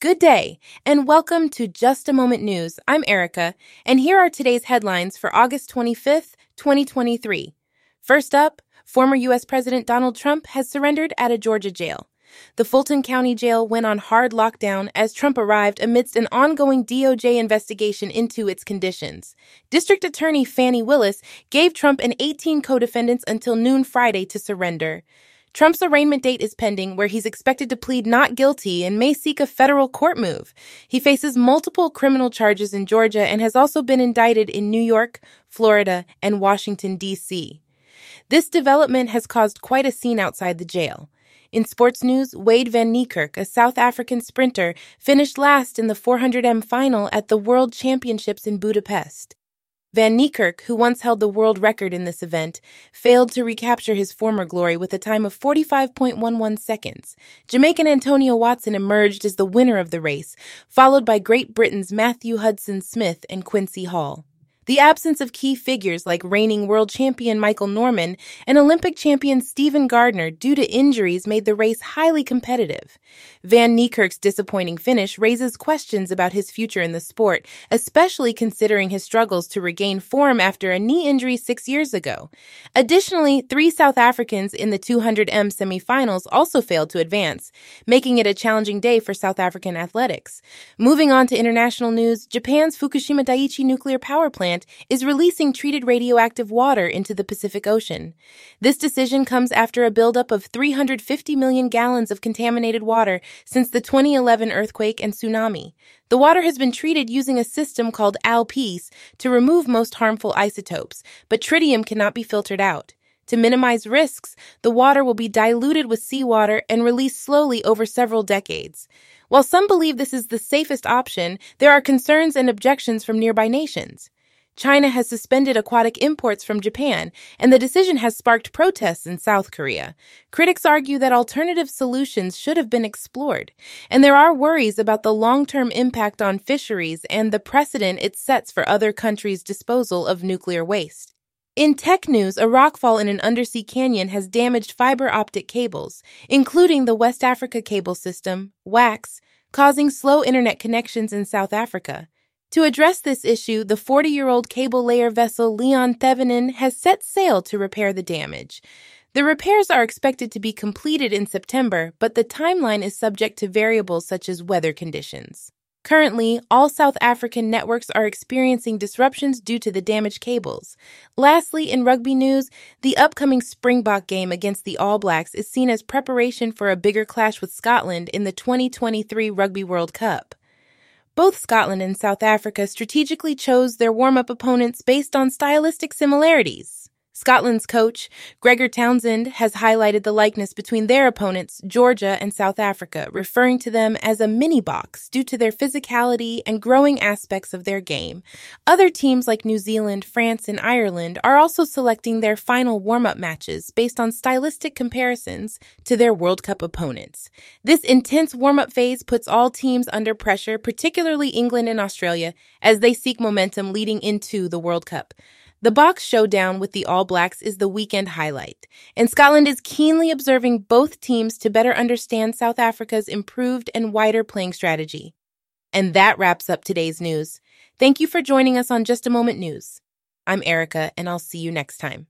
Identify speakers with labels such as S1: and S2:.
S1: Good day, and welcome to Just a Moment News. I'm Erica, and here are today's headlines for August 25th, 2023. First up, former U.S. President Donald Trump has surrendered at a Georgia jail. The Fulton County Jail went on hard lockdown as Trump arrived amidst an ongoing DOJ investigation into its conditions. District Attorney Fani Willis gave Trump and 18 co defendants until noon Friday to surrender. Trump's arraignment date is pending, where he's expected to plead not guilty and may seek a federal court move. He faces multiple criminal charges in Georgia and has also been indicted in New York, Florida, and Washington, D.C. This development has caused quite a scene outside the jail. In sports news, Wade van Niekerk, a South African sprinter, finished last in the 400m final at the World Championships in Budapest. Van Niekerk, who once held the world record in this event, failed to recapture his former glory with a time of 45.11 seconds. Jamaican Antonio Watson emerged as the winner of the race, followed by Great Britain's Matthew Hudson Smith and Quincy Hall. The absence of key figures like reigning world champion Michael Norman and Olympic champion Steven Gardiner due to injuries made the race highly competitive. Van Niekerk's disappointing finish raises questions about his future in the sport, especially considering his struggles to regain form after a knee injury six years ago. Additionally, three South Africans in the 200M semifinals also failed to advance, making it a challenging day for South African athletics. Moving on to international news, Japan's Fukushima Daiichi nuclear power plant plant is releasing treated radioactive water into the Pacific Ocean. This decision comes after a buildup of 350 million gallons of contaminated water since the 2011 earthquake and tsunami. The water has been treated using a system called ALPS to remove most harmful isotopes, but tritium cannot be filtered out. To minimize risks, the water will be diluted with seawater and released slowly over several decades. While some believe this is the safest option, there are concerns and objections from nearby nations. China has suspended aquatic imports from Japan, and the decision has sparked protests in South Korea. Critics argue that alternative solutions should have been explored, and there are worries about the long term impact on fisheries and the precedent it sets for other countries' disposal of nuclear waste. In tech news, a rockfall in an undersea canyon has damaged fiber optic cables, including the West Africa cable system, WACS, causing slow internet connections in South Africa. To address this issue, the 40 year old cable layer vessel Leon Thevenin has set sail to repair the damage. The repairs are expected to be completed in September, but the timeline is subject to variables such as weather conditions. Currently, all South African networks are experiencing disruptions due to the damaged cables. Lastly, in rugby news, the upcoming Springbok game against the All Blacks is seen as preparation for a bigger clash with Scotland in the 2023 Rugby World Cup. Both Scotland and South Africa strategically chose their warm up opponents based on stylistic similarities. Scotland's coach, Gregor Townsend, has highlighted the likeness between their opponents, Georgia and South Africa, referring to them as a mini Boks due to their physicality and growing aspects of their game. Other teams like New Zealand, France, and Ireland are also selecting their final warm up matches based on stylistic comparisons to their World Cup opponents. This intense warm up phase puts all teams under pressure, particularly England and Australia, as they seek momentum leading into the World Cup. The Boks showdown with the All Blacks is the weekend highlight, and Scotland is keenly observing both teams to better understand South Africa's improved and wider playing strategy. And that wraps up today's news. Thank you for joining us on Just a Moment News. I'm Erica, and I'll see you next time.